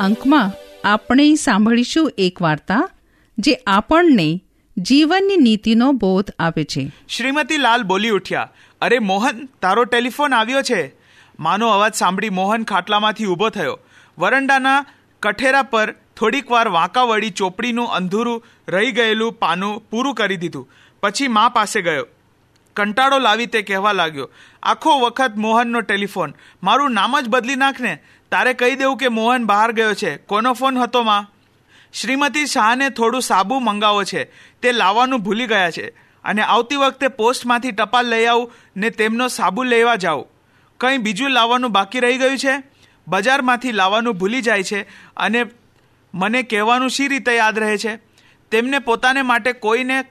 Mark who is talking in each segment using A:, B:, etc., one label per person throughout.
A: અંકમાં આપણે સાંભળીશું એક વાર્તા જે આપણને જીવનની નીતિનો બોધ આપે છે.
B: શ્રીમતી લાલ બોલી ઉઠ્યા, અરે મોહન, તારો ટેલિફોન આવ્યો છે. માનો અવાજ સાંભળી મોહન ખાટલામાંથી ઊભો થયો. વરંડાના કઠેરા પર થોડીક વાર વાંકા વળી ચોપડીનું અંધૂરું રહી ગયેલું પાનું પૂરું કરી દીધું. પછી મા પાસે ગયો. કંટાળો લાવી તે કહેવા લાગ્યો. આખો વખત મોહનનો ટેલિફોન. મારું નામ જ બદલી નાખને તારે કહી દેવું કે મોહન બહાર ગયો છે. કોનો ફોન હતો, માં? શ્રીમતી શાહને થોડું સાબુ મંગાવો છે. તે લાવવાનું ભૂલી ગયા છે. અને આવતી વખતે પોસ્ટમાંથી ટપાલ લઈ આવું ને તેમનો સાબુ લેવા જાઉં કંઈ બીજું લાવવાનું બાકી રહી ગયું છે? બજારમાંથી લાવવાનું ભૂલી જાય છે અને મને કહેવાનું શી રીતે યાદ રહે છે? તેમને પોતાને માટે કોઈને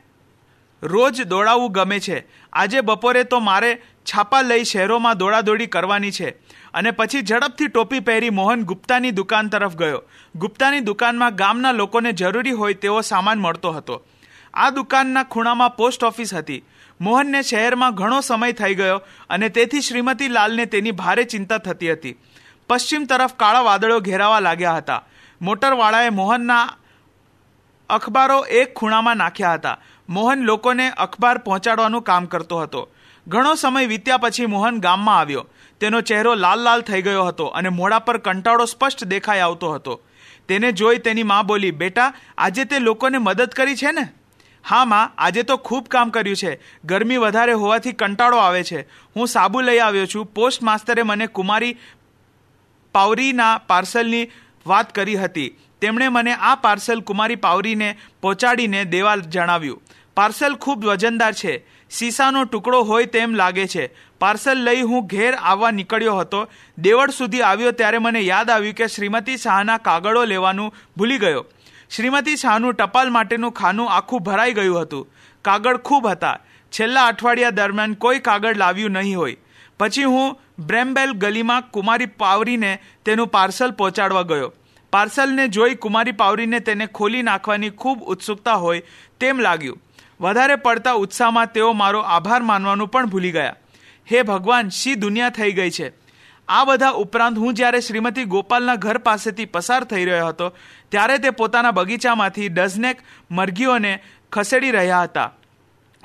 B: રોજ દોડાવવું ગમે છે. આજે બપોરે તો મારે છાપા લઈ શહેરોમાં દોડાદોડી કરવાની છે. અને પછી ઝડપથી ટોપી પહેરી મોહન ગુપ્તાની દુકાન તરફ ગયો. ગુપ્તાની દુકાનમાં ગામના લોકોને જરૂરી હોય તેવો સામાન મળતો હતો. આ દુકાનના ખૂણામાં પોસ્ટ ઓફિસ હતી. મોહનને શહેરમાં ઘણો સમય થઈ ગયો અને તેથી શ્રીમતી લાલને તેની ભારે ચિંતા થતી હતી. પશ્ચિમ તરફ કાળા વાદળો ઘેરાવા લાગ્યા હતા. મોટરવાળાએ મોહનના અખબારો એક ખૂણામાં નાખ્યા હતા. મોહન લોકોને અખબાર પહોંચાડવાનું કામ કરતો હતો. ઘણો સમય વીત્યા પછી મોહન ગામમાં આવ્યો. તેનો ચહેરો લાલ લાલ થઈ ગયો હતો અને મોઢા પર કંટાળો સ્પષ્ટ દેખાઈ આવતો હતો. તેને જોઈ તેની મા બોલી, બેટા, આજે તે લોકોને મદદ કરી છે ને? હા, માં, આજે તો ખૂબ કામ કર્યું છે. ગરમી વધારે હોવાથી કંટાળો આવે છે. હું સાબુ લઈ આવ્યો છું. પોસ્ટ માસ્તરે મને કુમારી પાવરીના પાર્સલની વાત કરી હતી. તેમણે મને આ પાર્સલ કુમારી પાવરીને પહોંચાડીને દેવા જણાવ્યું, પાર્સલ ખૂબ વજનદાર છે. સીસાનો ટુકડો હોય તેમ લાગે છે. પાર્સલ લઈ હું ઘેર આવવા નીકળ્યો હતો. દેવળ સુધી આવ્યો ત્યારે મને યાદ આવ્યું કે શ્રીમતી શાહના કાગળો લેવાનું ભૂલી ગયો. શ્રીમતી શાહનું ટપાલ માટેનું ખાનું આખું ભરાઈ ગયું હતું. કાગળ ખૂબ હતા. છેલ્લા અઠવાડિયા દરમિયાન કોઈ કાગળ લાવ્યું નહીં હોય. પછી હું બ્રેમ્બેલ ગલીમાં કુમારી પાવરીને તેનું પાર્સલ પહોંચાડવા ગયો. પાર્સલને જોઈ કુમારી પાવરીને તેને ખોલી નાખવાની ખૂબ ઉત્સુકતા હોય તેમ લાગ્યું. વધારે પડતા ઉત્સાહમાં તેઓ મારો આભાર માનવાનું પણ ભૂલી ગયા. હે ભગવાન, શી દુનિયા થઈ ગઈ છે? આ બધા ઉપરાંત હું જ્યારે શ્રીમતી ગોપાલના ઘર પાસેથી પસાર થઈ રહ્યો હતો, ત્યારે તે પોતાના બગીચામાંથી ડઝનેક મરઘીઓને ખસેડી રહ્યા હતા.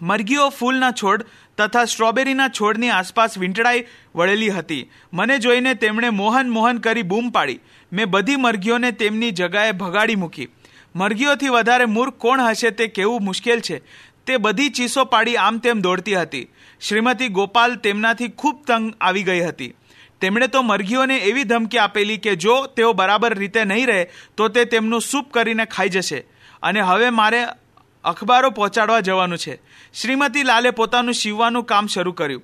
B: મરઘીઓ ફૂલના છોડ તથા સ્ટ્રોબેરીના છોડની આસપાસ વીંટળાઈ વળેલી હતી. મને જોઈને તેમણે મોહન મોહન કરી બૂમ પાડી. મેં બધી મરઘીઓને તેમની જગાએ ભગાડી મૂકી. મરઘીઓથી વધારે મૂર્ખ કોણ હશે તે કહેવું મુશ્કેલ છે? તે બધી ચીસો પાડી આમ તેમ દોડતી હતી. શ્રીમતી ગોપાલ તેમનાથી ખૂબ તંગ આવી ગઈ હતી. તેમણે તો મરઘીઓને એવી ધમકી આપેલી કે જો તેઓ બરાબર રીતે નહીં રહે, તો તે તેમનું સૂપ કરીને ખાઈ જશે. અને હવે મારે અખબારો પહોંચાડવા જવાનું છે. શ્રીમતી લાલે પોતાનું સીવવાનું કામ શરૂ કર્યું.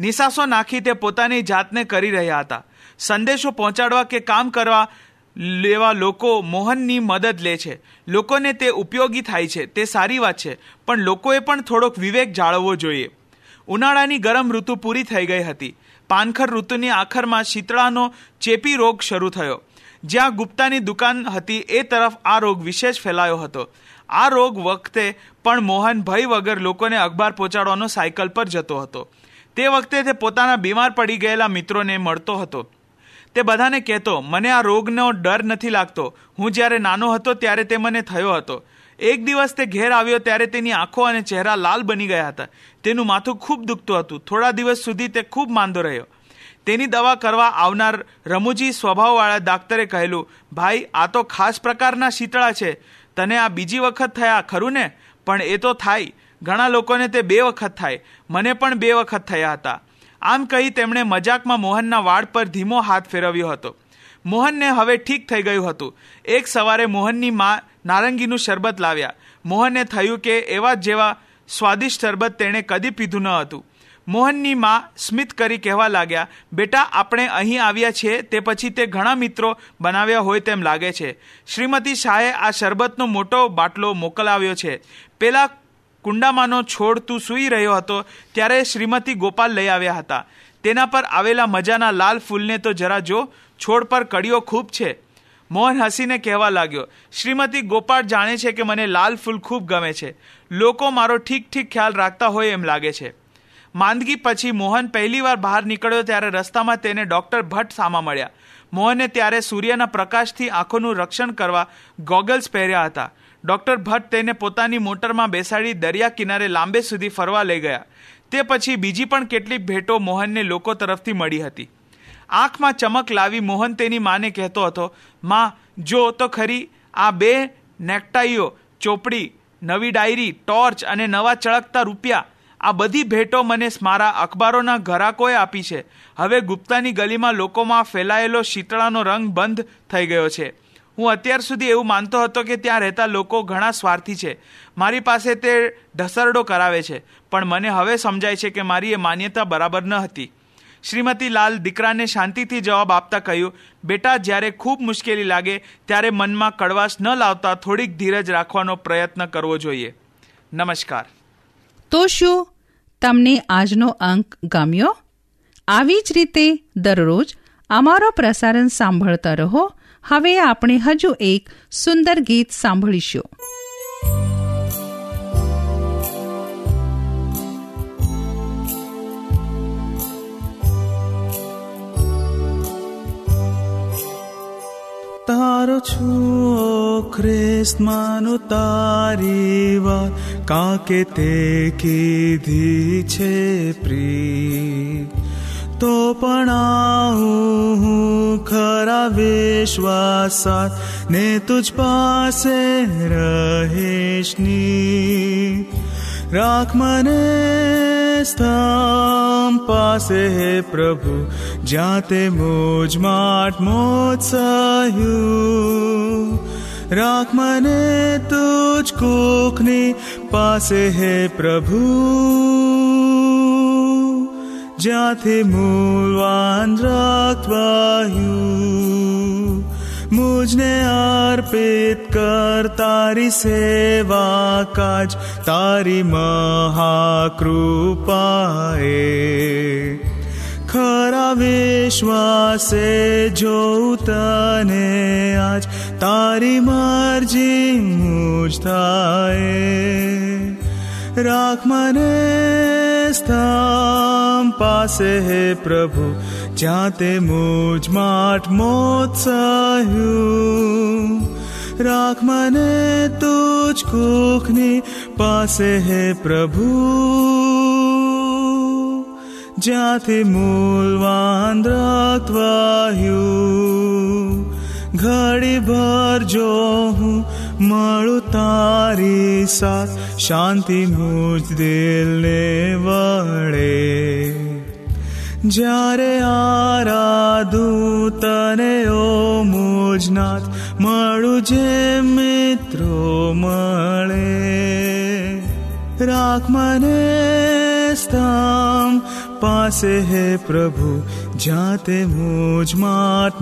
B: નિશાસો નાખી તે પોતાની જાતને કરી રહ્યા હતા. સંદેશો પહોંચાડવા કે કામ કરવા લેવા લોકો મોહનની મદદ લે છે. લોકોને તે ઉપયોગી થાય છે. તે સારી વાત છે. પણ લોકોએ પણ થોડોક વિવેક જાળવવો જોઈએ. ઉનાળાની ગરમ ઋતુ પૂરી થઈ ગઈ હતી. પાનખર ઋતુની આખરમાં શીતળાનો ચેપી રોગ શરૂ થયો. જ્યાં ગુપ્તાની દુકાન હતી એ તરફ આ રોગ વિશેષ ફેલાયો હતો. આ રોગ વખતે પણ મોહન ભય વગર લોકોને અખબાર પહોંચાડવાનો સાયકલ પર જતો હતો. તે વખતે તે પોતાના બીમાર પડી ગયેલા મિત્રોને મળતો હતો. તે બધાને કહેતો, મને આ રોગનો ડર નથી લાગતો. હું જ્યારે નાનો હતો ત્યારે તે મને થયો હતો. એક દિવસ તે ઘેર આવ્યો ત્યારે તેની આંખો અને ચહેરા લાલ બની ગયા હતા. તેનું માથું ખૂબ દુખતું હતું. થોડા દિવસ સુધી તે ખૂબ માંદો રહ્યો. તેની દવા કરવા આવનાર રમૂજી સ્વભાવવાળા ડાક્ટરે કહેલું, ભાઈ, આ તો ખાસ પ્રકારના શીતળા છે. તને આ બીજી વખત થયા ખરું ને? પણ એ તો થાય. ઘણા લોકોને તે બે વખત થાય. મને પણ બે વખત થયા હતા. આમ કહી તેમણે મજાકમાં મોહનના વાળ પર ધીમો હાથ ફેરવ્યો હતો. મોહનને હવે ઠીક થઈ ગયું હતું. એક સવારે મોહનની મા નારંગીનું શરબત લાવ્યા. મોહનને થયું કે એવા જેવા સ્વાદિષ્ટ શરબત તેણે કદી પીધું ન હતું. મોહનની મા સ્મિત કરી કહેવા લાગ્યા, બેટા, આપણે અહીં આવ્યા છીએ, તે પછી તે ઘણા મિત્રો બનાવ્યા હોય તેમ લાગે છે. શ્રીમતી શાહે આ શરબતનો મોટો બાટલો મોકલાવ્યો છે. પેલા કુંડામાંનો છોડ તું સૂઈ રહ્યો હતો, ત્યારે શ્રીમતી ગોપાલ લઈ આવ્યા હતા. તેના પર આવેલા મજાના લાલ ફૂલને તો જરા જો, છોડ પર કડીઓ ખૂબ છે. મોહન હસીને કહેવા લાગ્યો, શ્રીમતી ગોપાળ જાણે છે કે મને લાલ ફૂલ ખૂબ ગમે છે. લોકો મારો ઠીક ઠીક ખ્યાલ રાખતા હોય એમ લાગે છે. માંદગી પછી મોહન પહેલીવાર બહાર નીકળ્યો ત્યારે રસ્તામાં તેને ડૉક્ટર ભટ્ટ સામા મળ્યા.
C: મોહને ત્યારે સૂર્યના પ્રકાશથી આંખોનું રક્ષણ કરવા ગોગલ્સ પહેર્યા હતા. ડૉક્ટર ભટ્ટ તેને પોતાની મોટરમાં બેસાડી દરિયા કિનારે લાંબે સુધી ફરવા લઈ ગયા. તે પછી બીજી પણ કેટલીક ભેટો મોહનને લોકો તરફથી મળી હતી. આંખમાં ચમક લાવી મોહન તેની માને કહેતો હતો, માં, જો તો ખરી, આ બે નેકટાઈઓ, ચોપડી, નવી ડાયરી, ટોર્ચ અને નવા ચળકતા રૂપિયા, આ બધી ભેટો મને મારા અખબારોના ઘરાકોએ આપી છે. હવે ગુપ્તાની ગલીમાં લોકોમાં ફેલાયેલો શીતળાનો રંગ બંધ થઈ ગયો છે. હું અત્યાર સુધી એવું માનતો હતો કે ત્યાં રહેતા લોકો ઘણા સ્વાર્થી છે. મારી પાસે તે ઢસરડો કરાવે છે, પણ મને હવે સમજાય છે કે મારી એ માન્યતા બરાબર ન હતી. શ્રીમતી લાલ દીકરાને શાંતિથી જવાબ આપતા કહ્યું, બેટા, જ્યારે ખૂબ મુશ્કેલી લાગે, ત્યારે મનમાં કડવાશ ન લાવતા થોડીક ધીરજ રાખવાનો પ્રયત્ન કરવો જોઈએ. નમસ્કાર.
A: તો શું તમને આજનો અંક ગમ્યો? આવી જ રીતે દરરોજ અમારો પ્રસારણ સાંભળતા રહો હવે આપણે હજુ એક સુંદર ગીત સાંભળીશું.
B: તારો છું ખ્રિસ્તમાનું તારી વાત. કાકે તે કીધી છે પ્રી ो आहु हरा विश्वास ने पासे रहेशनी राख मने स्थाम पासे हे प्रभु ज्ञा ते मोज मार्हु राख मने तुझ कोखनी पासे हे प्रभु। જ્યાંથી મૂળવાન રક્તવાહ્યું મુજને અર્પિત કર તારી સેવા કાજ, તારી મહાકૃપાએ. ખરા વિશ્વાસે જોઉં તને આજ તારી મરજી મુજ થાય. રાખ મને સ્થામ પાસે, હે પ્રભુ, જ્યાં તે મુજ માટ મોત સહ્યું રાખ મને તુજ કુખની પાસે, હે પ્રભુ, જ્યાંથી મૂલ રક્તવાહ્યું ઘડી ભર જો હું મળું તારી સાથ શાંતિ મુજ દિલને વળે જ્યારે આરાધું તને ઓ મુજનાથ મળું જે મિત્રો મળે રાખ મને સ્થામ પાસે હે પ્રભુ જ્યાં તે મુજ માટ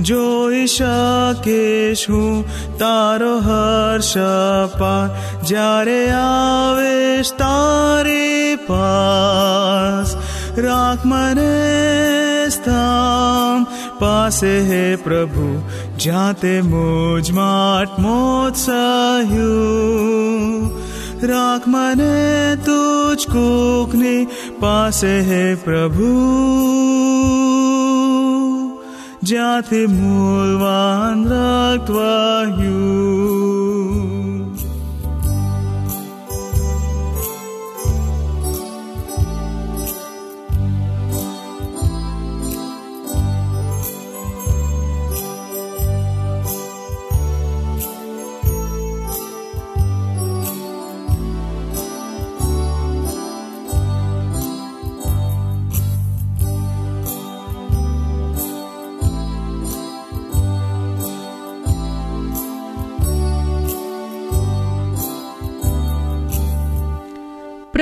B: જોઈ શકે શું તારો હર્ષ પાર જ્યારે આવેશ તારી પાસ. રાખ મને સ્થામ પાસે હે પ્રભુ, જ્યાં તે મુજ માટ મોત સહ્યું રાખ મને તુજ કોકની, પાસે હે પ્રભુ. જ્યાંથી મૂળવાન રક્ત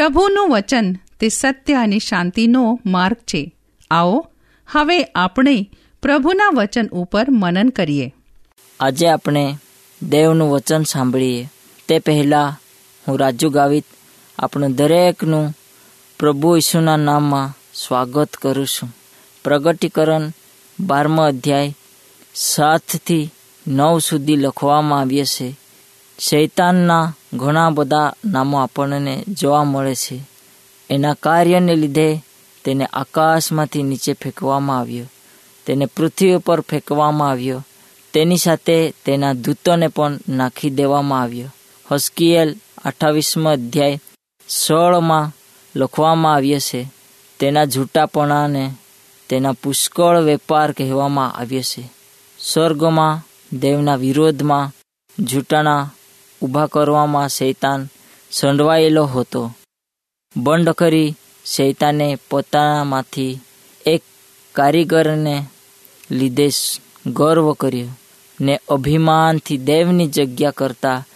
A: પ્રભુનું વચન તે સત્ય અને શાંતિનો માર્ગ છે. આવો, હવે આપણે પ્રભુના વચન ઉપર મનન કરીએ.
D: આજે આપણે દેવનું વચન સાંભળીએ. તે પહેલાં હું રાજુ ગાવિત આપણું દરેકનું પ્રભુ ઈસુના નામમાં સ્વાગત કરું છું. પ્રગટીકરણ બારમો અધ્યાય સાતથી નવ સુધી લખવામાં આવ્યો છે. શૈતાનના ઘણા બધા નામો આપણને જોવા મળે છે. એના કાર્યને લીધે તેને આકાશમાંથી નીચે ફેંકવામાં આવ્યો. તેને પૃથ્વી ઉપર ફેંકવામાં આવ્યો. તેની સાથે તેના દૂતોને પણ નાખી દેવામાં આવ્યો. હસ્કિયેલ અઠાવીસમો અધ્યાય સોળમાં લખવામાં આવ્યો છે, તેના જૂટાપણાને તેના પુષ્કળ વેપાર કહેવામાં આવ્યો છે. સ્વર્ગમાં, દેવના વિરોધમાં જૂટાણા ઊભા કરવામાં શૈતાન સંડવાયેલો હતો. બંધ કરી શૈતાને પોતાનામાંથી એક કારીગરને લીધે ગર્વ કર્યો ને અભિમાનથી દેવની જગ્યા કરતા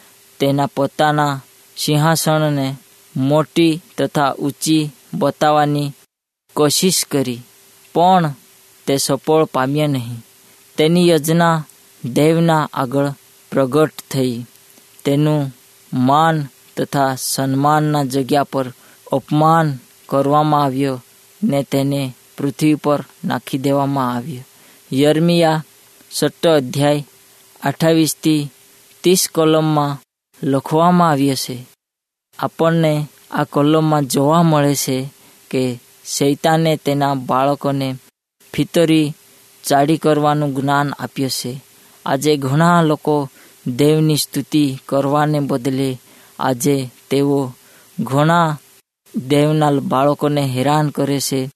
D: તેના પોતાના સિંહાસણને મોટી તથા ઊંચી બતાવવાની કોશિશ કરી, પણ તે સફળ પામ્યા નહીં. તેની યોજના દેવના આગળ પ્રગટ થઈ. તેનું માન તથા સન્માનના જગ્યા પર અપમાન કરવામાં આવ્યો ને તેને પૃથ્વી પર નાખી દેવામાં આવ્યો. યર્મિયા સટ્ટ અધ્યાય અઠાવીસથી ત્રીસ કલમમાં લખવામાં આવ્યો છે, આપણને આ કલમમાં જોવા મળે છે કે શૈતાને તેના બાળકોને ફિતરી ચાડી કરવાનું જ્ઞાન આપ્યું છે. આજે ઘણા લોકો દેવની સ્તુતિ કરવાને બદલે આજે તેઓ ઘણા દેવના બાળકોને હેરાન કરે છે,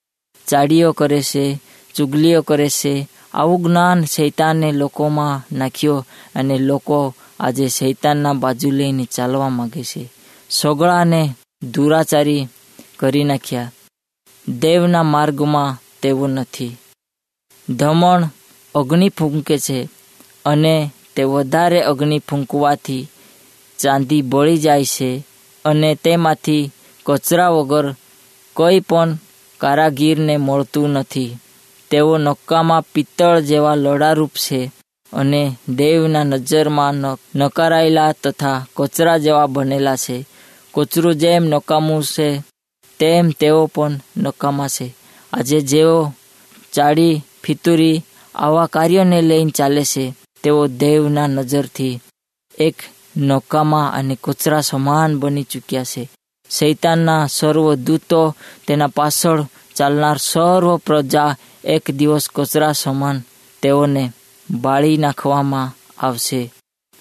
D: ચાડીઓ કરે છે, ચુગલીઓ કરે છે. આવું જ્ઞાન શૈતાને લોકોમાં નાખ્યો અને લોકો આજે શૈતાનના બાજુ લઈને ચાલવા માંગે છે. સોગળાને દુરાચારી કરી નાખ્યા. દેવના માર્ગમાં તેઓ નથી. ધમણ અગ્નિ ફૂંકે છે અને તે વધારે અગ્નિ ફૂંકવાથી ચાંદી બળી જાય છે અને તેમાંથી કચરા વગર કોઈ પણ કારાગીરને મળતું નથી. તેઓ નક્કામાં પિત્તળ જેવા લડારૂપ છે અને દેવના નજરમાં નકારાયેલા તથા કચરા જેવા બનેલા છે. કચરું જેમ નકામું છે, તેમ તેઓ પણ નકામા છે. આજે જેઓ ચાડી ફિતુરી આવા કાર્યોને લઈને ચાલે છે તેઓ દેવના નજરથી એક નૌકામાં અને કચરા સમાન બની ચૂક્યા છે. શૈતાનના સર્વ દૂતો તેના પાછળ ચાલનાર સર્વ પ્રજા એક દિવસ કચરા સમાન તેઓને બાળી નાખવામાં આવશે.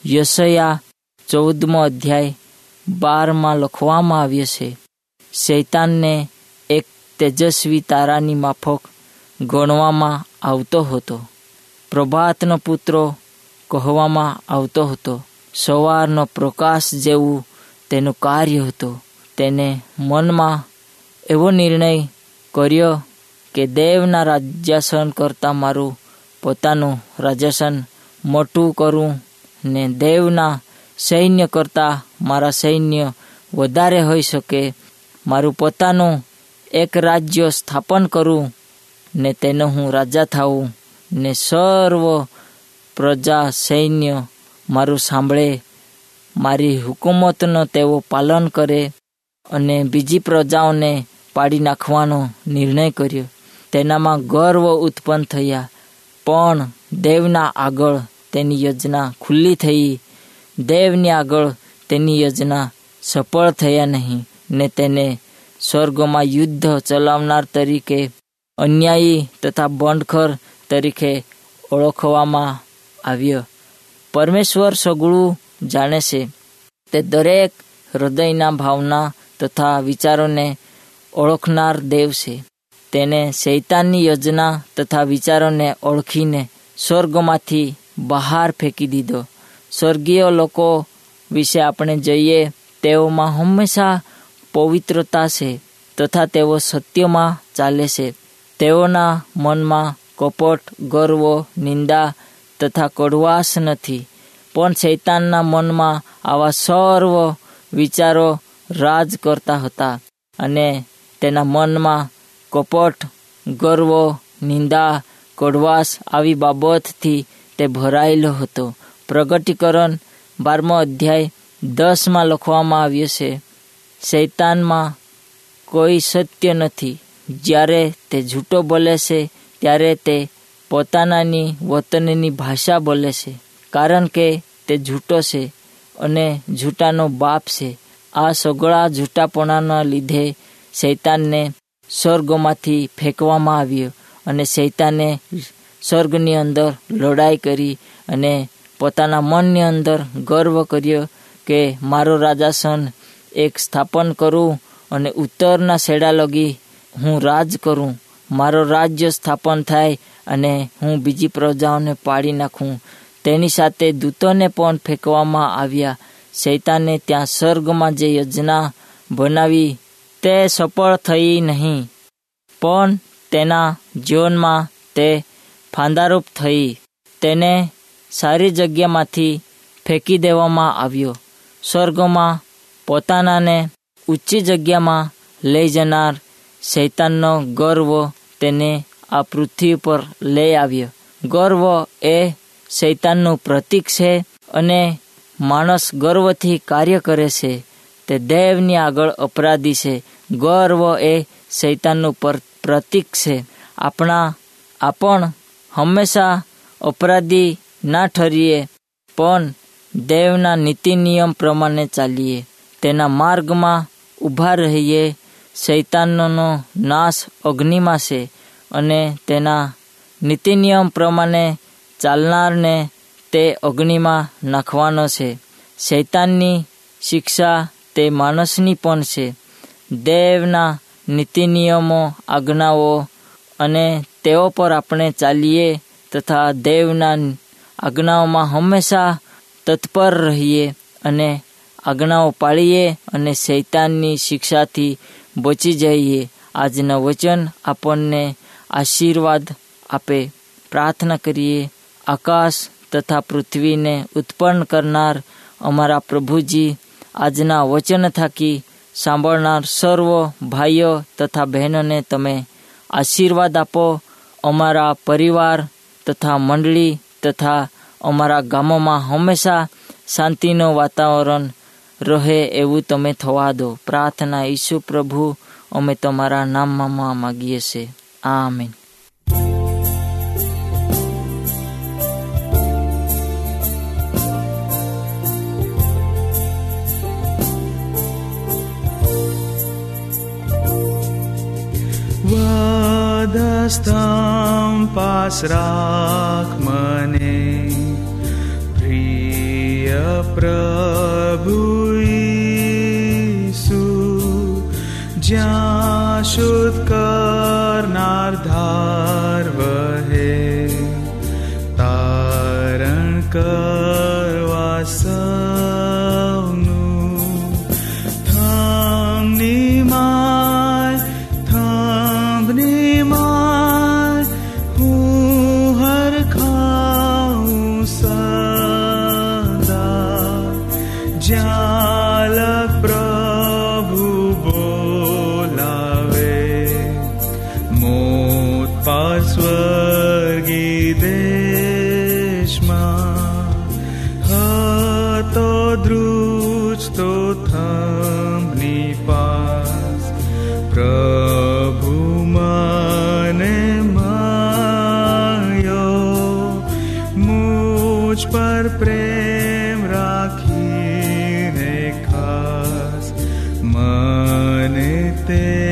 D: યશયા ચૌદમો અધ્યાય બારમાં લખવામાં આવ્યો છે, શૈતાનને એક તેજસ્વી તારાની માફક ગણવામાં આવતો હતો. પ્રભાતનો પુત્રો કહેવામાં આવતો હતો. સવારનો પ્રકાશ જેવું તેનું કાર્ય હતું. તેને મનમાં એવો નિર્ણય કર્યો કે દેવના રાજ્યાસન કરતાં મારું પોતાનું રાજ્યાસન મોટું કરું ને દેવના સૈન્ય કરતાં મારા સૈન્ય વધારે હોઈ શકે. મારું પોતાનું એક રાજ્ય સ્થાપન કરું ને તેનો હું રાજા થાઉં ને સર્વ પ્રજા, સૈન્ય મારું સાંભળે, મારી હુકુમતનો તેઓ પાલન કરે અને બીજી પ્રજાઓને પાડી નાખવાનો નિર્ણય કર્યો. તેનામાં ગર્વ ઉત્પન્ન થયા. પણ દેવના આગળ તેની યોજના ખુલ્લી થઈ. દેવની આગળ તેની યોજના સફળ થયા નહીં ને તેને સ્વર્ગમાં યુદ્ધ ચલાવનાર તરીકે, અન્યાયી તથા બંડખર તરીકે ઓળખવામાં આવ્યો. પરમેશ્વર સગળું જાણે છે. તે દરેક હૃદયના ભાવના તથા વિચારોને ઓળખનાર દેવ છે. તેને શૈતાનની યોજના તથા વિચારોને ઓળખીને સ્વર્ગમાંથી બહાર ફેંકી દીધો. સ્વર્ગીય લોકો વિશે આપણે જઈએ, તેઓમાં હંમેશા પવિત્રતા છે તથા તેઓ સત્યમાં ચાલે છે. તેઓના મનમાં કપટ, ગર્વ, નિંદા તથા કડવાશ નથી. પણ શૈતાનના મનમાં આવા સર્વ વિચારો રાજ કરતા હતા અને તેના મનમાં કપટ, ગર્વ, નિંદા, કડવાશ આવી બાબતથી તે ભરાયેલો હતો. પ્રગટીકરણ બારમો અધ્યાય દસમાં લખવામાં આવ્યું છે, શૈતાનમાં કોઈ સત્ય નથી. જ્યારે તે જૂઠો બોલે છે, ત્યારે તે પોતાનાની વતનની ભાષા બોલે છે, કારણ કે તે જૂટો છે અને જૂટાનો બાપ છે. આ સગળા જૂટાપણાના લીધે શૈતાનને સ્વર્ગમાંથી ફેંકવામાં આવ્યો અને શૈતાને સ્વર્ગની અંદર લડાઈ કરી અને પોતાના મનની અંદર ગર્વ કર્યો કે મારો રાજાસન એક સ્થાપન કરું અને ઉત્તરના શેડા લગી હું રાજ કરું. મારો રાજ્ય સ્થાપન થાય અને હું બીજી પ્રજાઓને પાડી નાખું. તેની સાથે દૂતોને પણ ફેંકવામાં આવ્યા. શૈતાને ત્યાં સ્વર્ગમાં જે યોજના બનાવી તે સફળ થઈ નહીં. પણ તેના જીવનમાં તે ફાંદારૂપ થઈ. તેને સારી જગ્યામાંથી ફેંકી દેવામાં આવ્યો. સ્વર્ગમાં પોતાનાને ઊંચી જગ્યામાં લઈ જનાર શૈતાનનો ગર્વ તેને આ પૃથ્વી પર લઈ આવ્યો. ગર્વ એ શૈતાનનું પ્રતીક છે અને માણસ ગર્વથી કાર્ય કરે છે. તે દેવની આગળ અપરાધી છે. ગર્વ એ શૈતાનનું પ્રતીક છે. આપણા, આપણ હંમેશા અપરાધી ના ઠરીએ, પણ દેવના નીતિ નિયમ પ્રમાણે ચાલીએ. તેના માર્ગમાં ઊભા રહીએ શૈતાનનો નાશ અગ્નિમાં છે અને તેના નીતિ નિયમ પ્રમાણે ચાલનારને તે અગ્નિમાં નાખવાનો છે. શૈતાનની શિક્ષા તે માણસની પણ છે. દેવના નીતિ નિયમો આજ્ઞાઓ અને તેઓ પર આપણે ચાલીએ તથા દેવના આજ્ઞાઓમાં હંમેશા તત્પર રહીએ અને આજ્ઞાઓ પાળીએ અને શૈતાનની શિક્ષાથી બચી જઈએ. આજના વચન આપણને આશીર્વાદ આપે. પ્રાર્થના કરીએ. આકાશ તથા પૃથ્વીને ઉત્પન્ન કરનાર અમારા પ્રભુજી આજના વચન થાકી સાંભળનાર સર્વ ભાઈઓ તથા બહેનોને તમે આશીર્વાદ આપો. અમારા પરિવાર તથા મંડળી તથા અમારા ગામોમાં હંમેશા શાંતિનું વાતાવરણ રહે એવું તમે થવા દો. પ્રાર્થના ઈસુ પ્રભુ, અમે તમારા નામમાં માગીએ છીએ. આમીન.
B: વાદસ્તમ પાસ રાખ મને. પ્રિય પ્રભુ ઈસુ જ્યાં શુદ્ધ ધાર વહે તારણ કરવા ने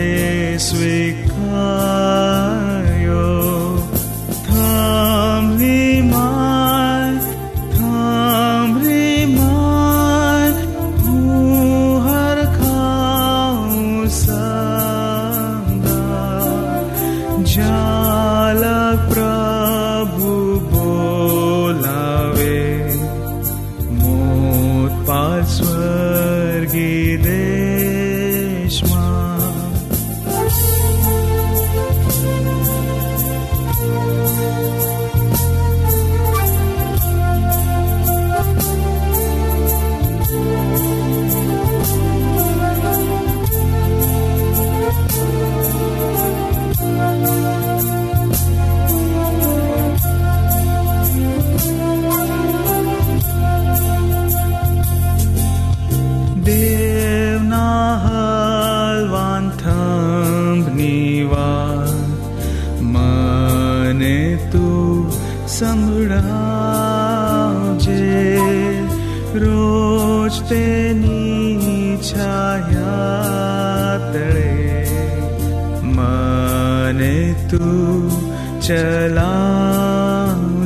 B: 这老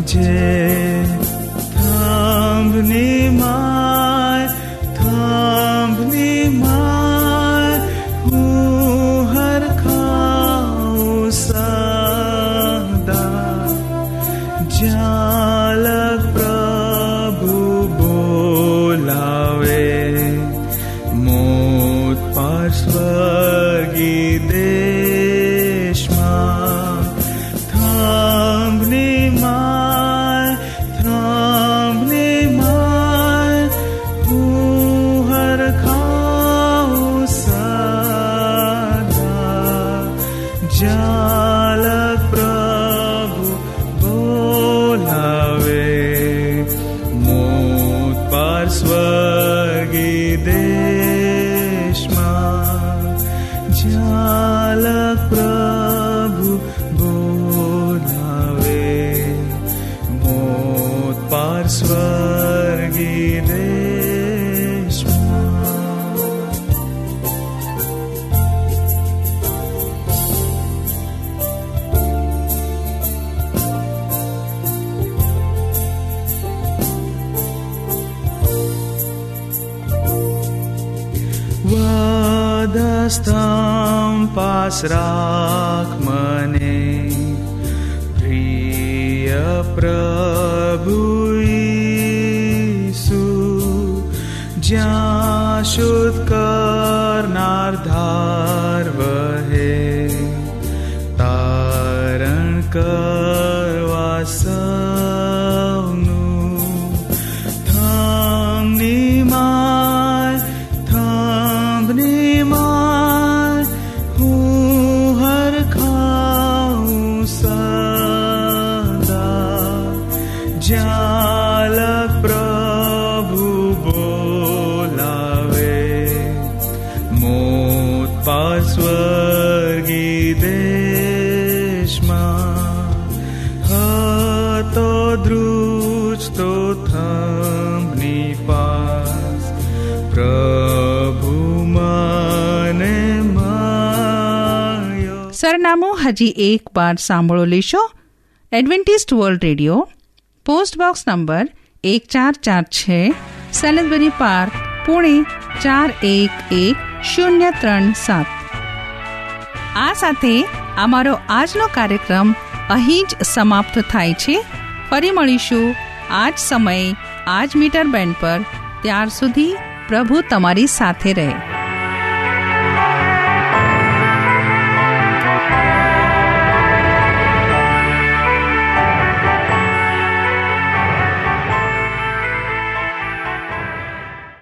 B: 街。વાદસ્તમ પાસ રાખ મને. પ્રિય પ્રભુ ઈસુ જ્યાં શુદ્ધ કરનાર
A: સરનામું હજી એક વાર સાંભળો લેશો. Adventist World Radio, post box number એક ચાર ચાર છે સેલેસબરી પાર્ક, પુણે ચાર એક એક શૂન્ય ત્રણ સાત. આ સાથે અમારો આજનો કાર્યક્રમ અહીં જ સમાપ્ત થાય છે. ફરી મળીશું. આજ સમયે આજ મીટર બેન્ડ પર. ત્યાર સુધી પ્રભુ તમારી સાથે રહે.